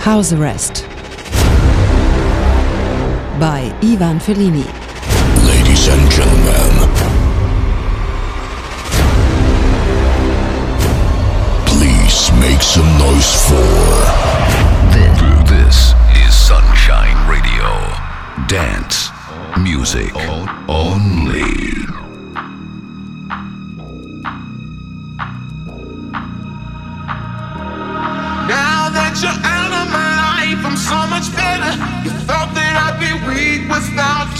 House Arrest by Ivan Fellini. Ladies and gentlemen, please make some noise for. This is Sunshine Radio. Dance music only. Now that you're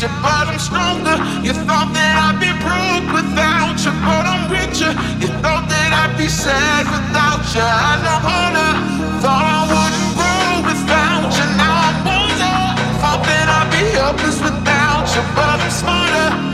without but I'm stronger. You thought that I'd be broke without you, but I'm richer. You thought that I'd be sad without you. I harder. Thought I wouldn't grow without you. Now I'm older. Thought that I'd be helpless without you, but I'm smarter.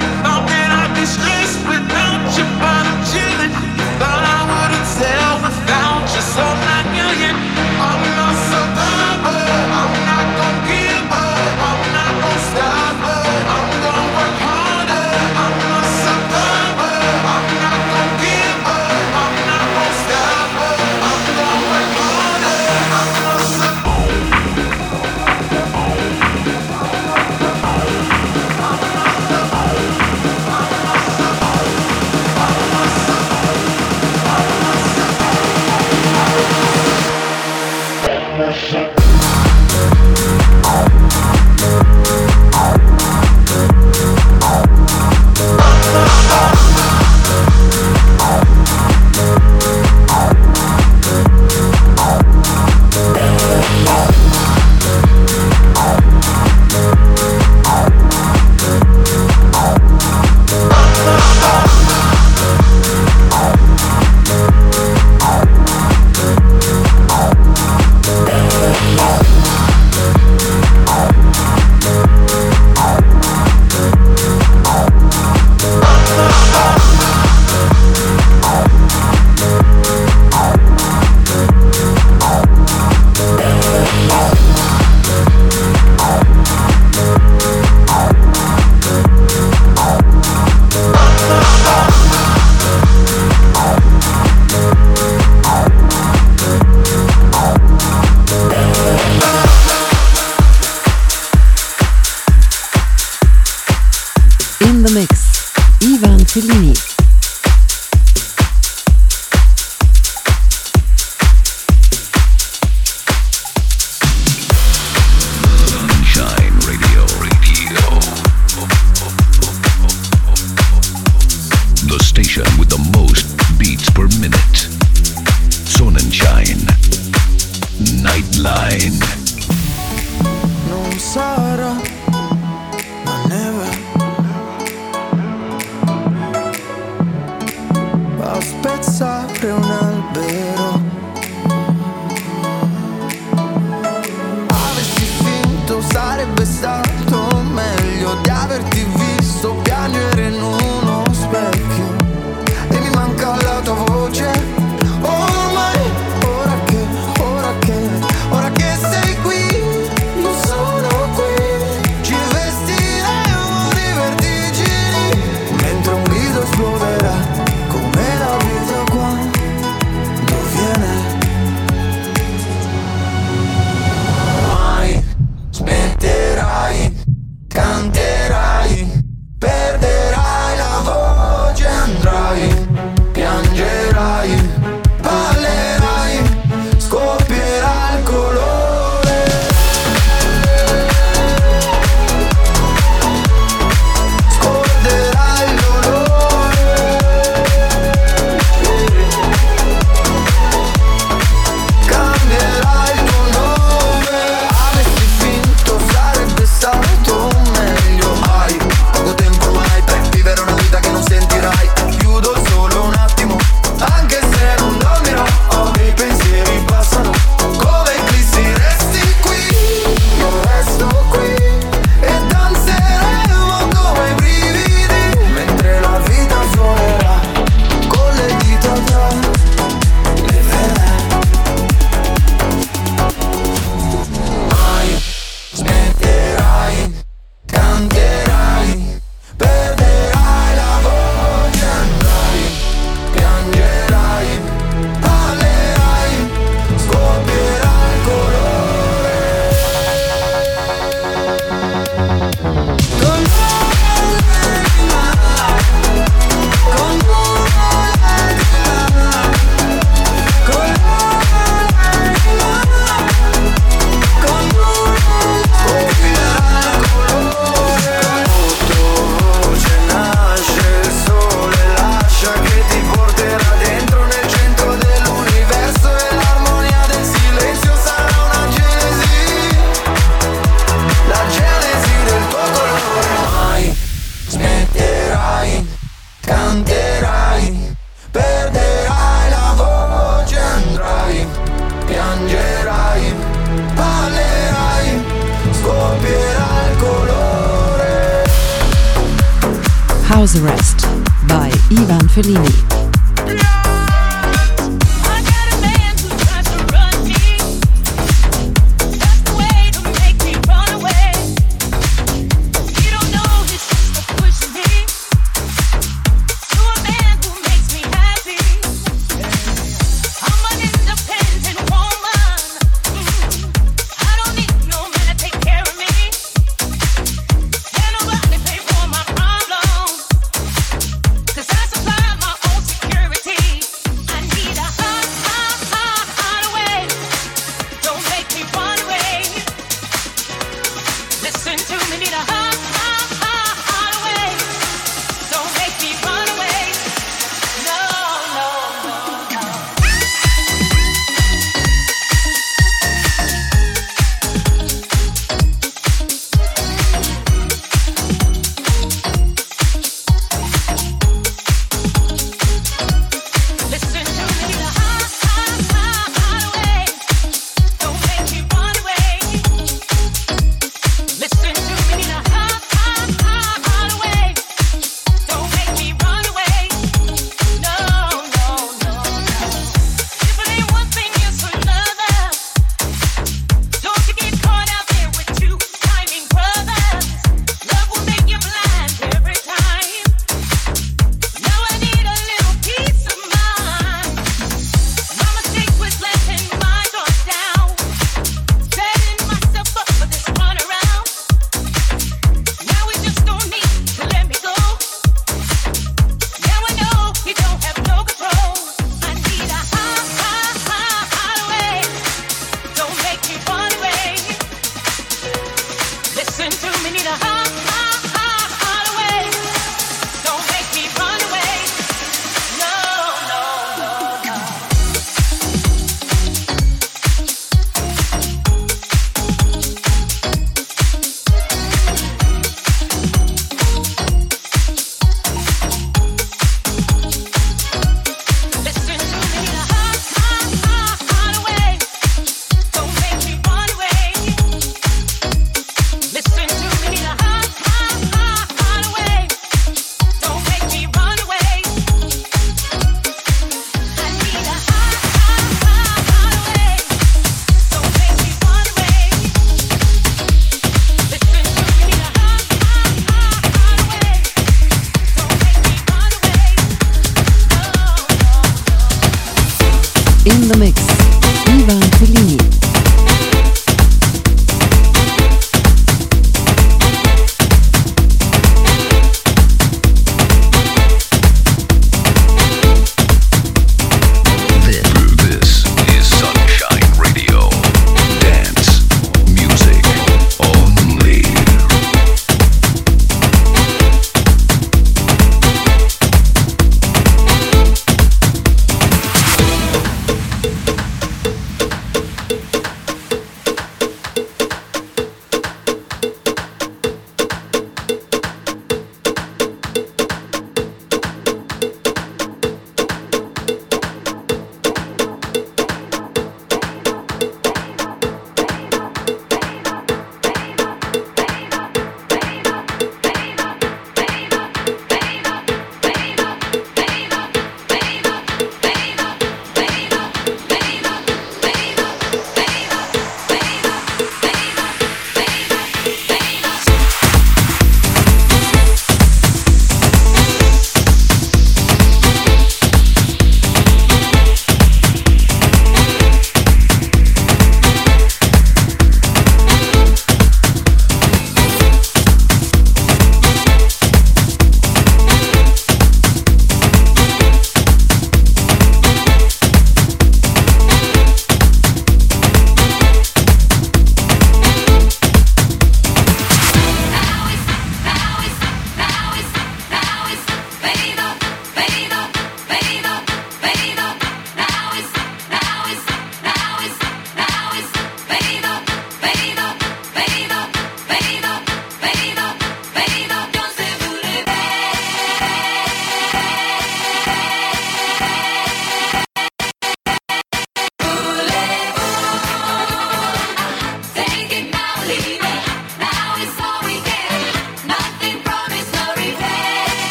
Ivan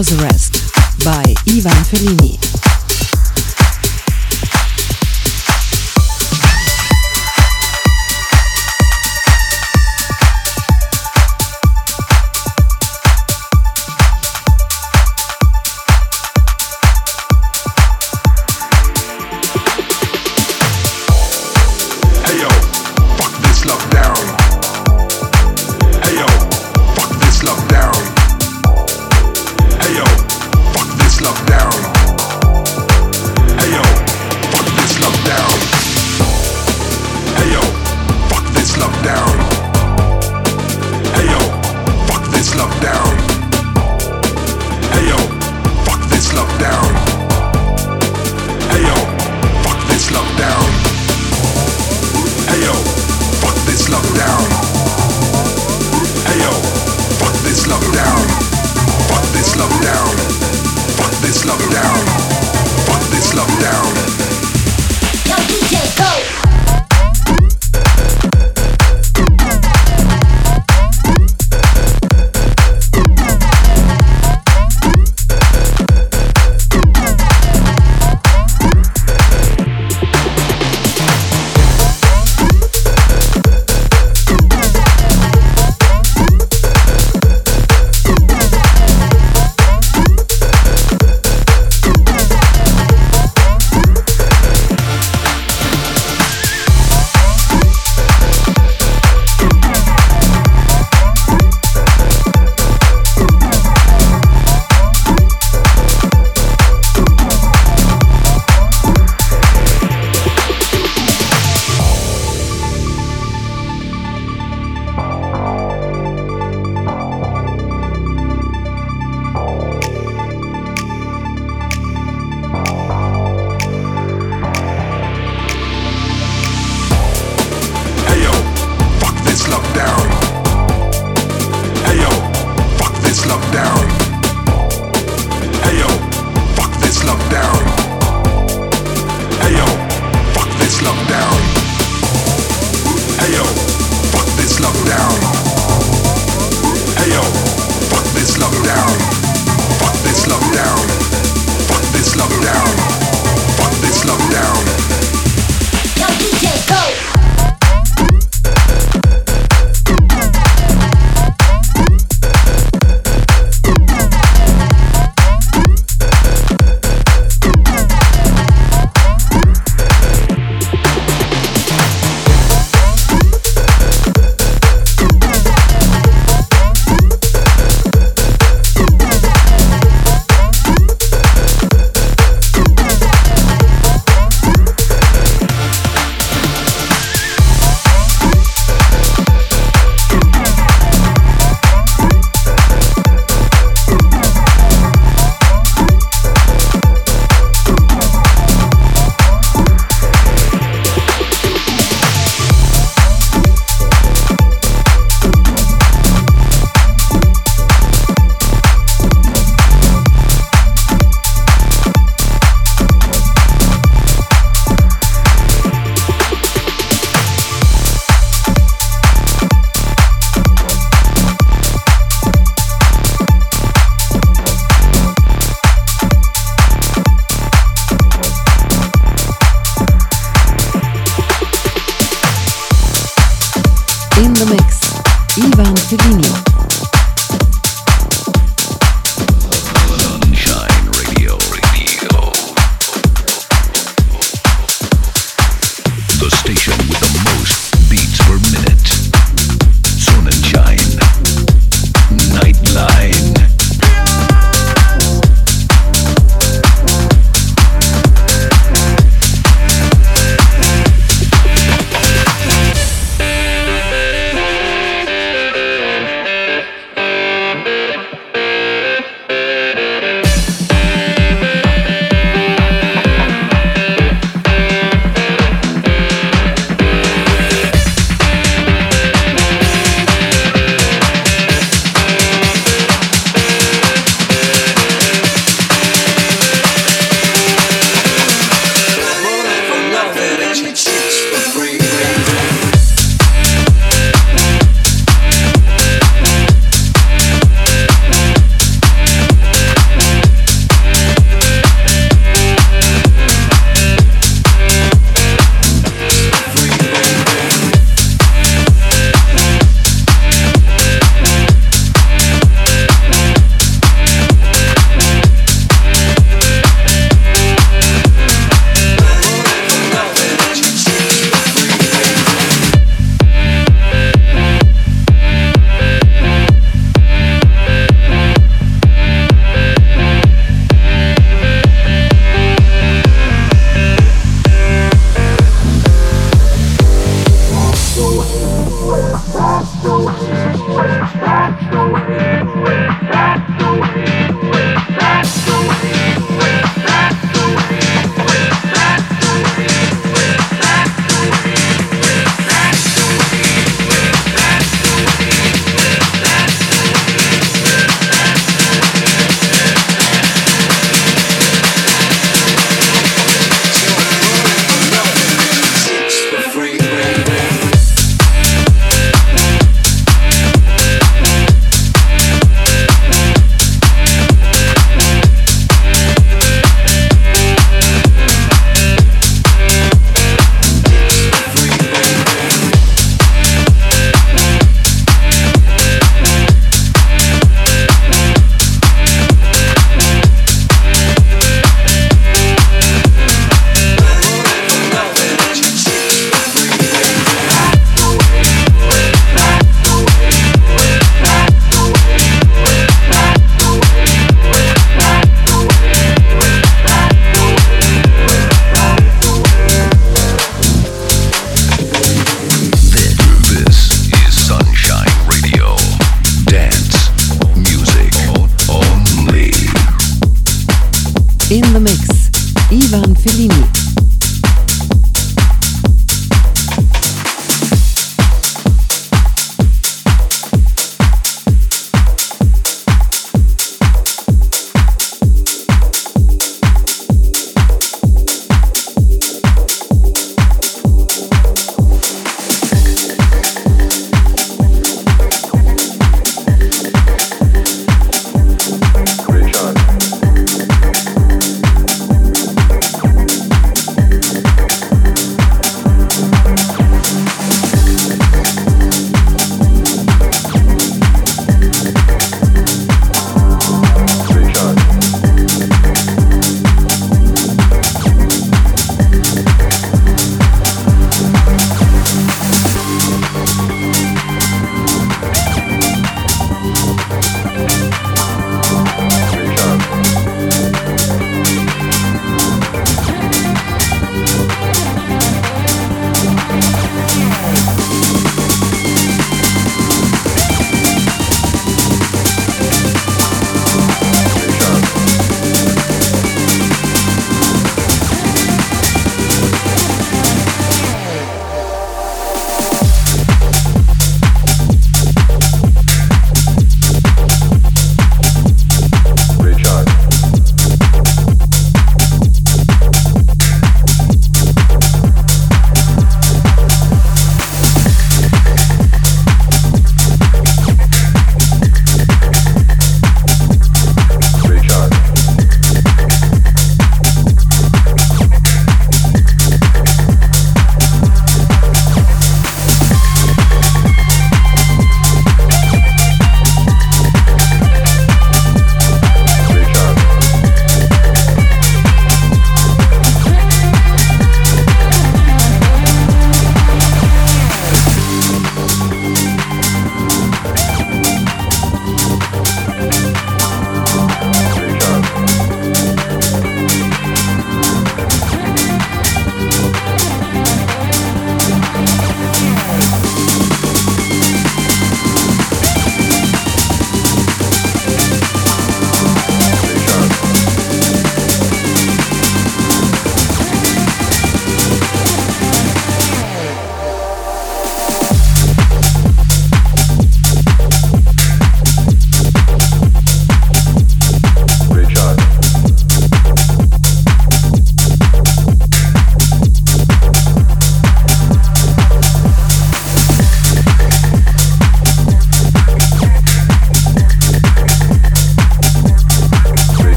Fellini. House Arrest by Ivan Fellini.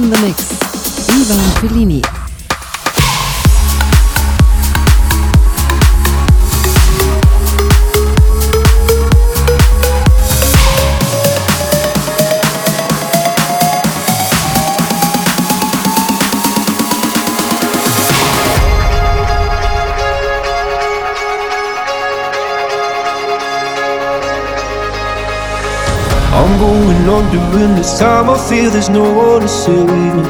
The mix, Ivan Fellini. I'm going on during this time. I feel there's no one to save me.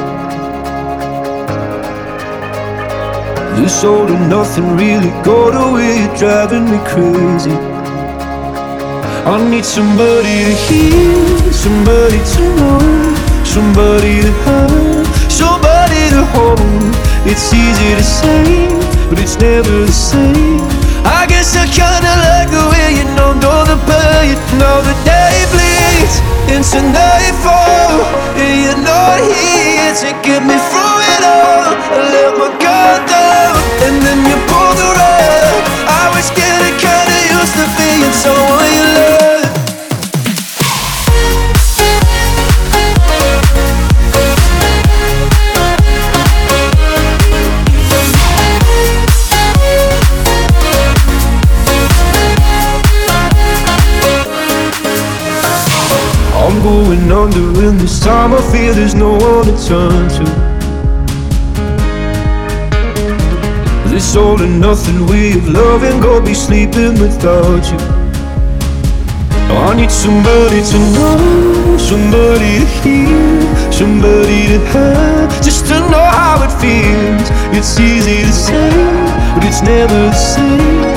This all and nothing really got away, driving me crazy. I need somebody to hear, somebody to know, somebody to have, somebody to hold. It's easy to say, but it's never the same. I guess I kinda like the way you know, know the pain, know the day bleeds into nightfall. And you're not here to get me through it all. I let my guard down, and then you pull the rug. I was getting kinda used to being someone you love. Under in this time I feel there's no one to turn to. This all and nothing way of loving Go be sleeping without you. I need somebody to know Somebody to hear Somebody to have Just to know how it feels. It's easy to say But it's never the same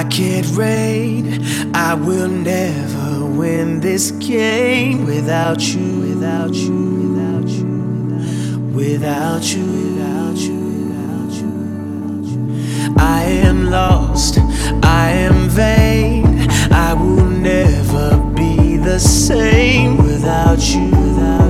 I can't reign. I will never win this game without you, without you, without you, without you, without you, without you. I am lost, I am vain. I will never be the same without you, without you,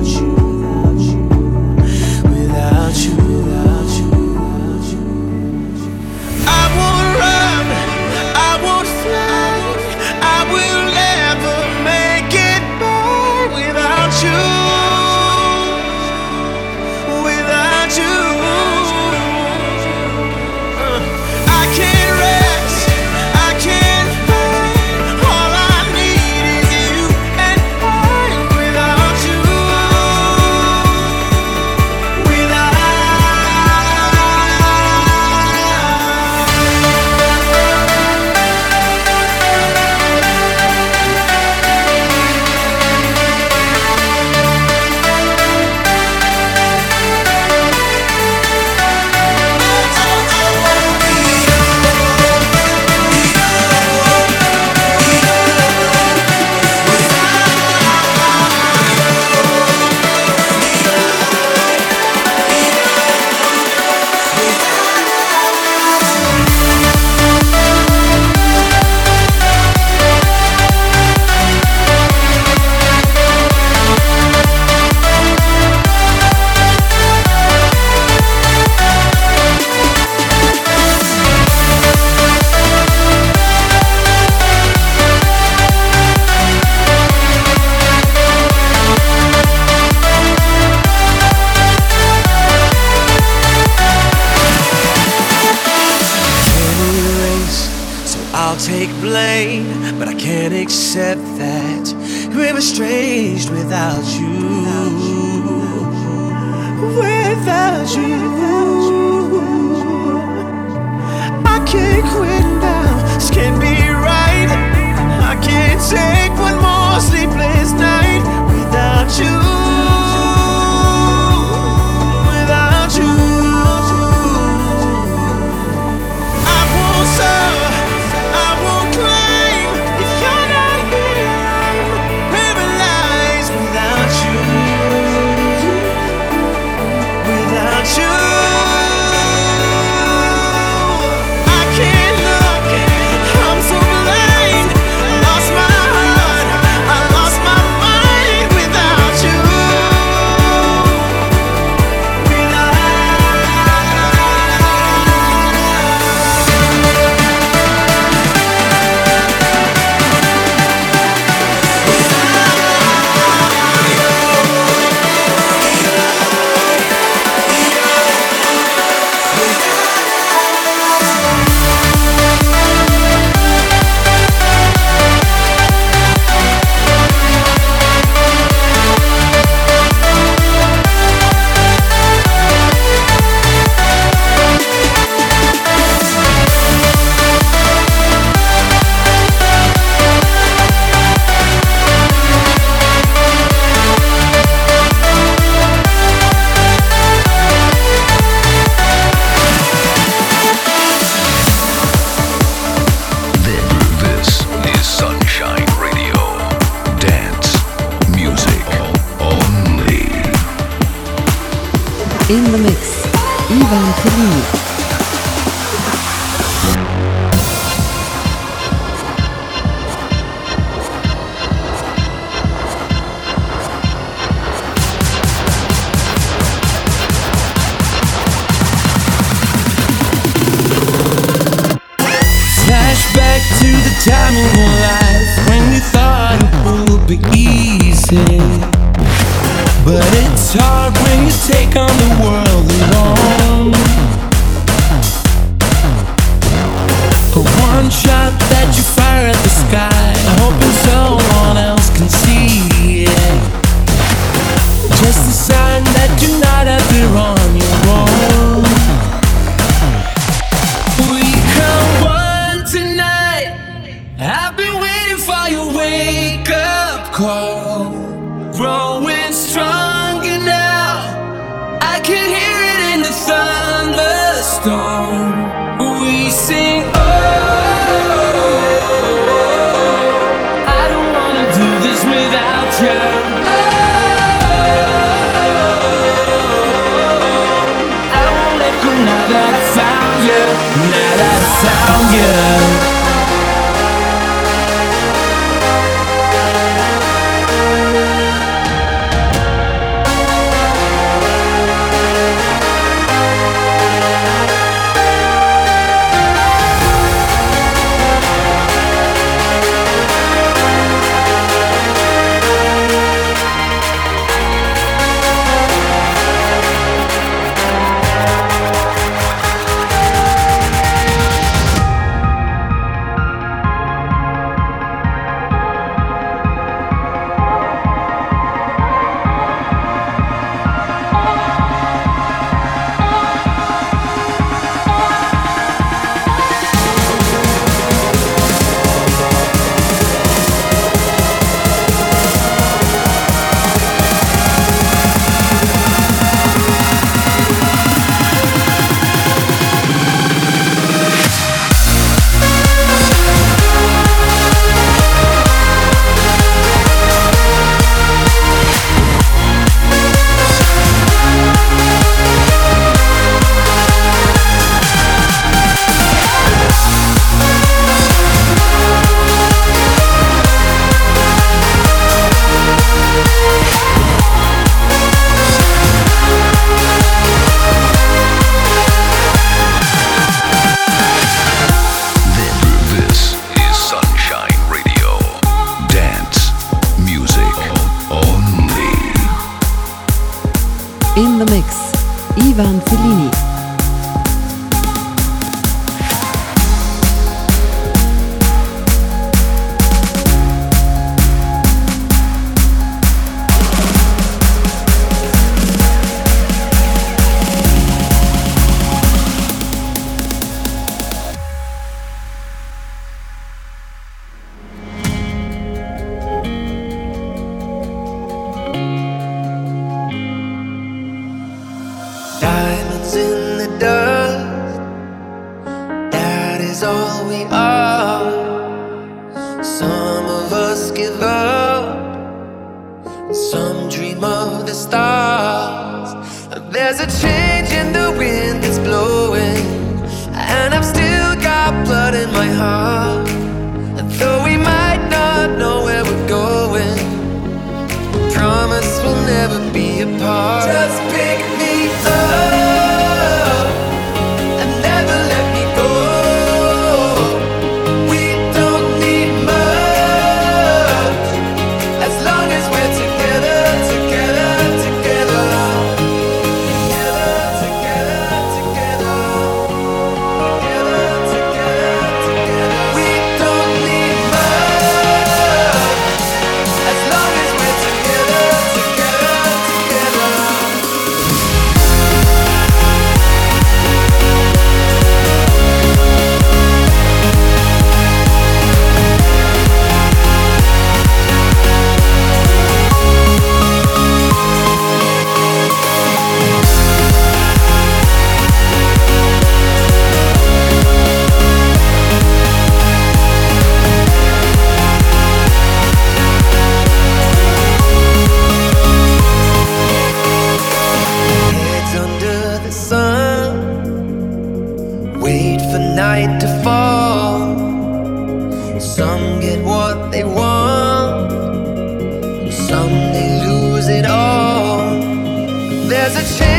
There's a change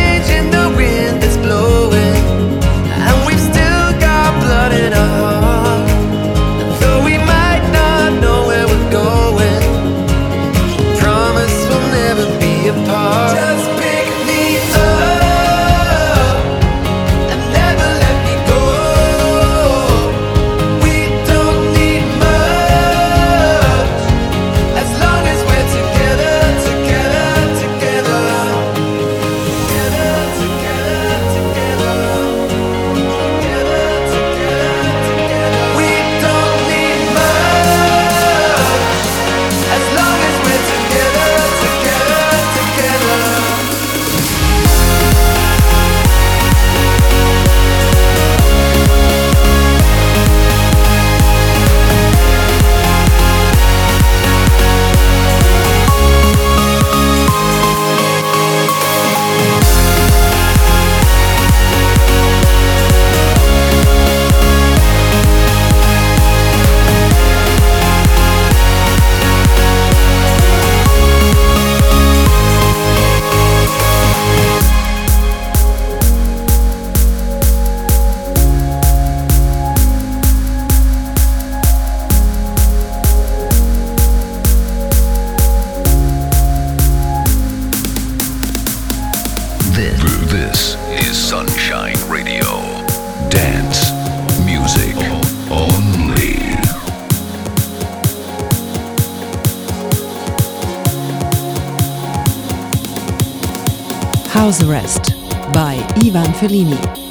House Arrest by Ivan Fellini.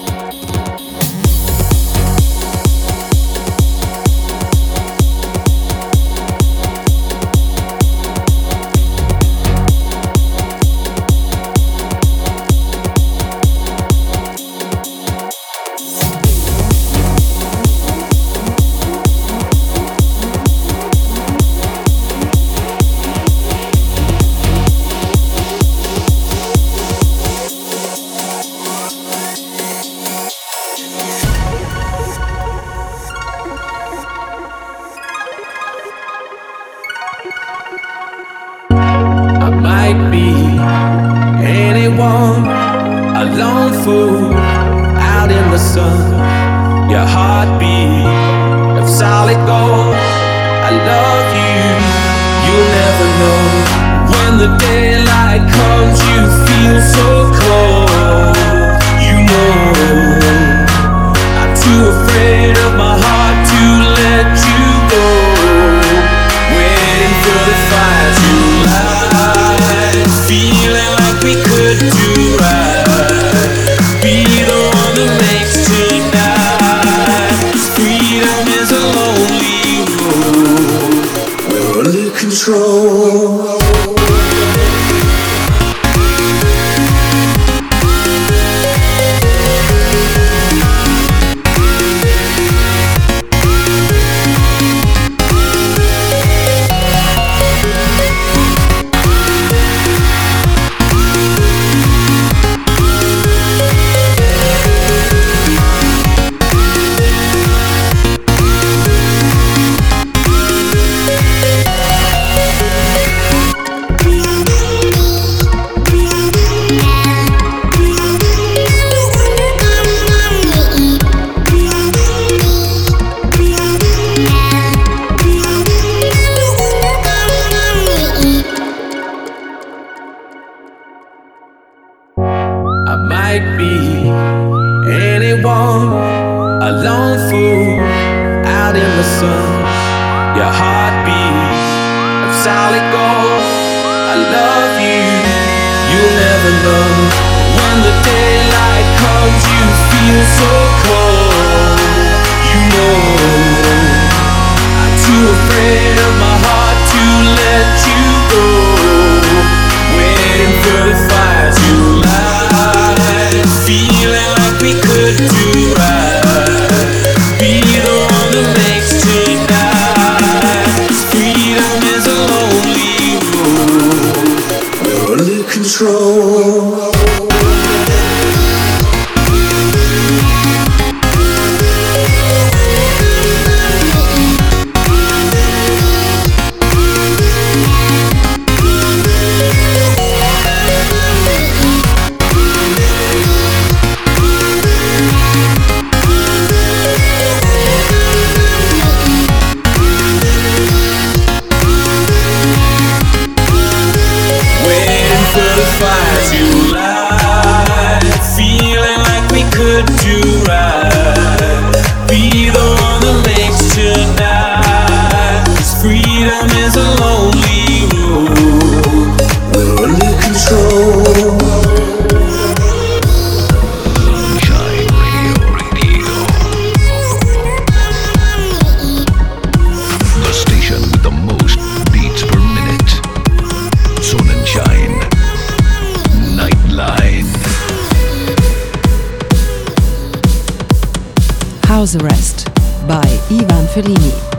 House Arrest by Ivan Fellini.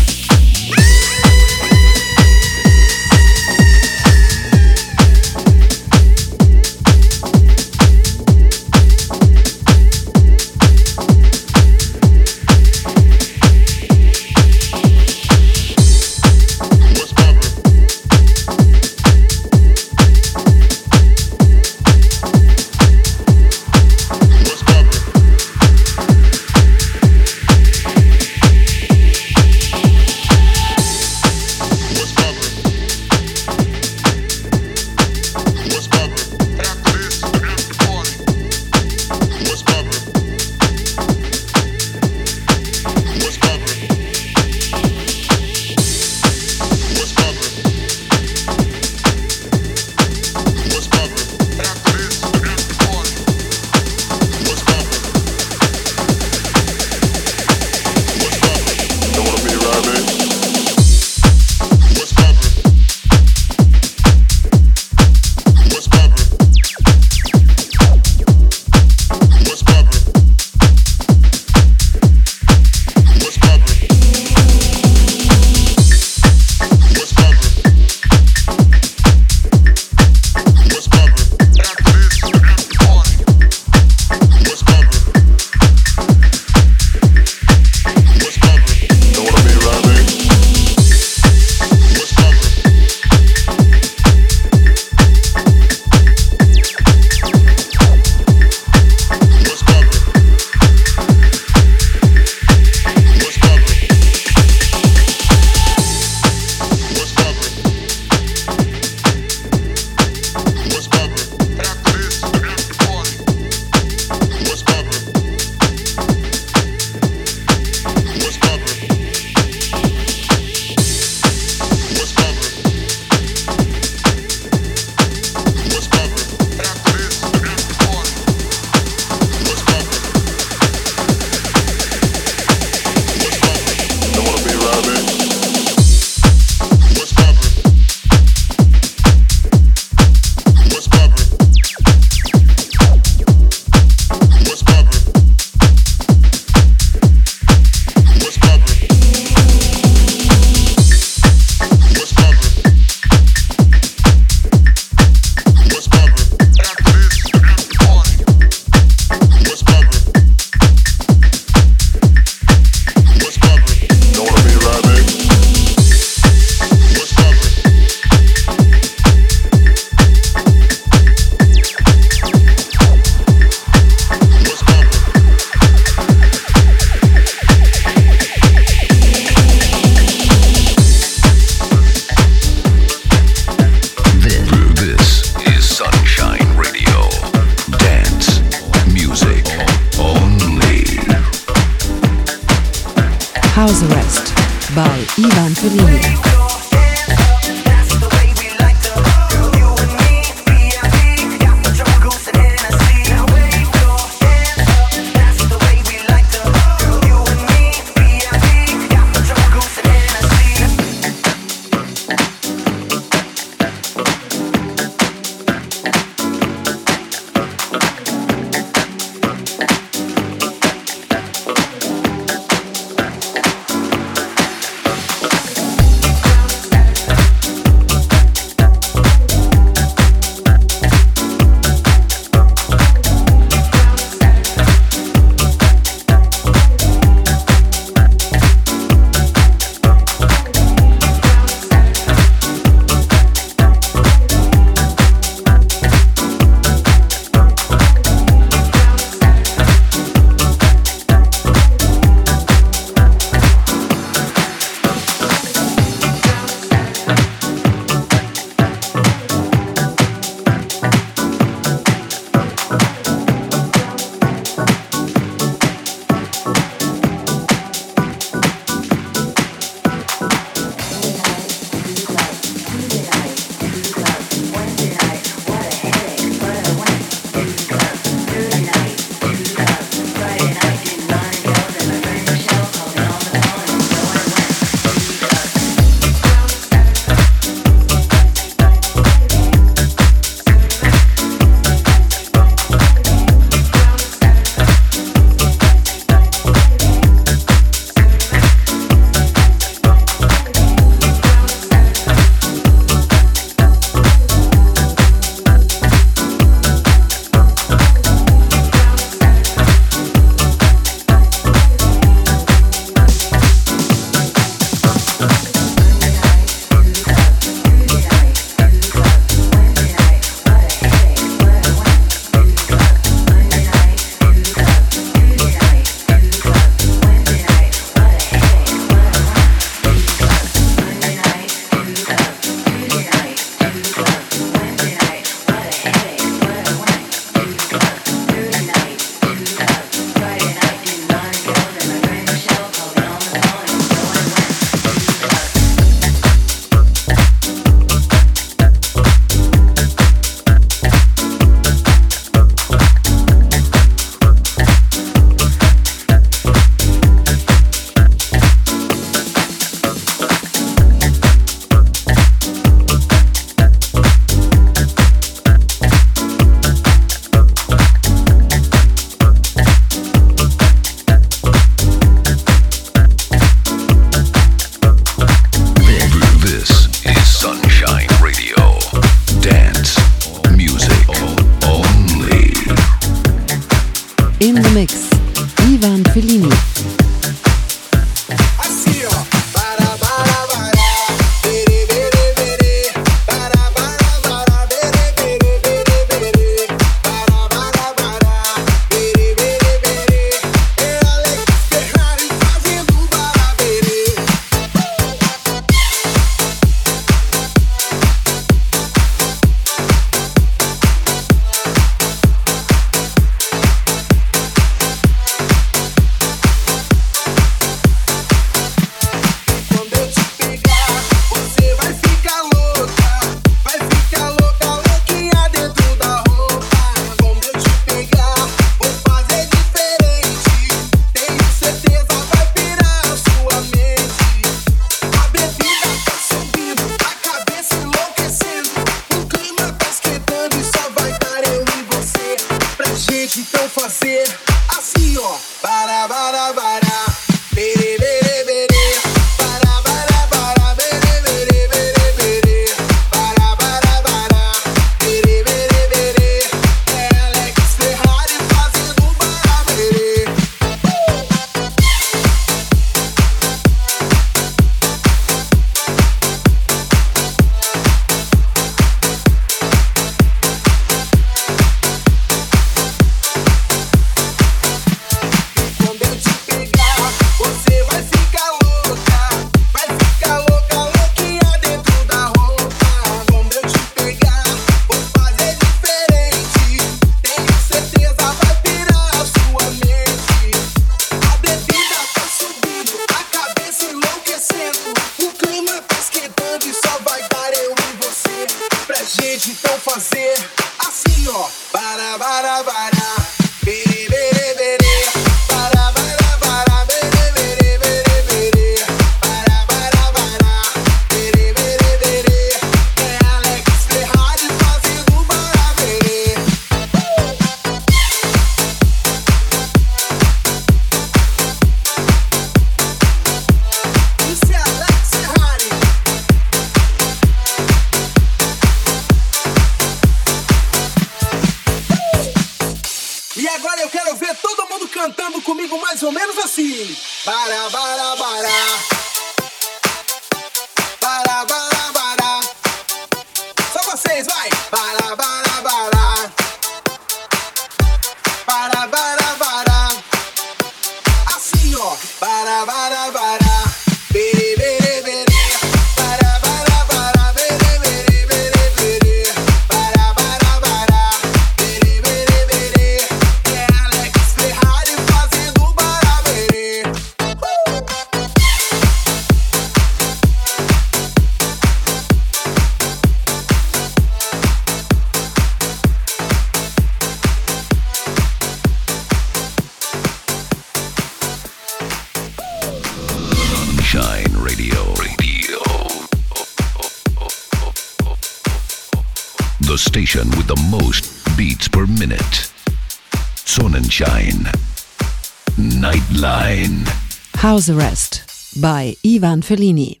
House Arrest by Ivan Fellini.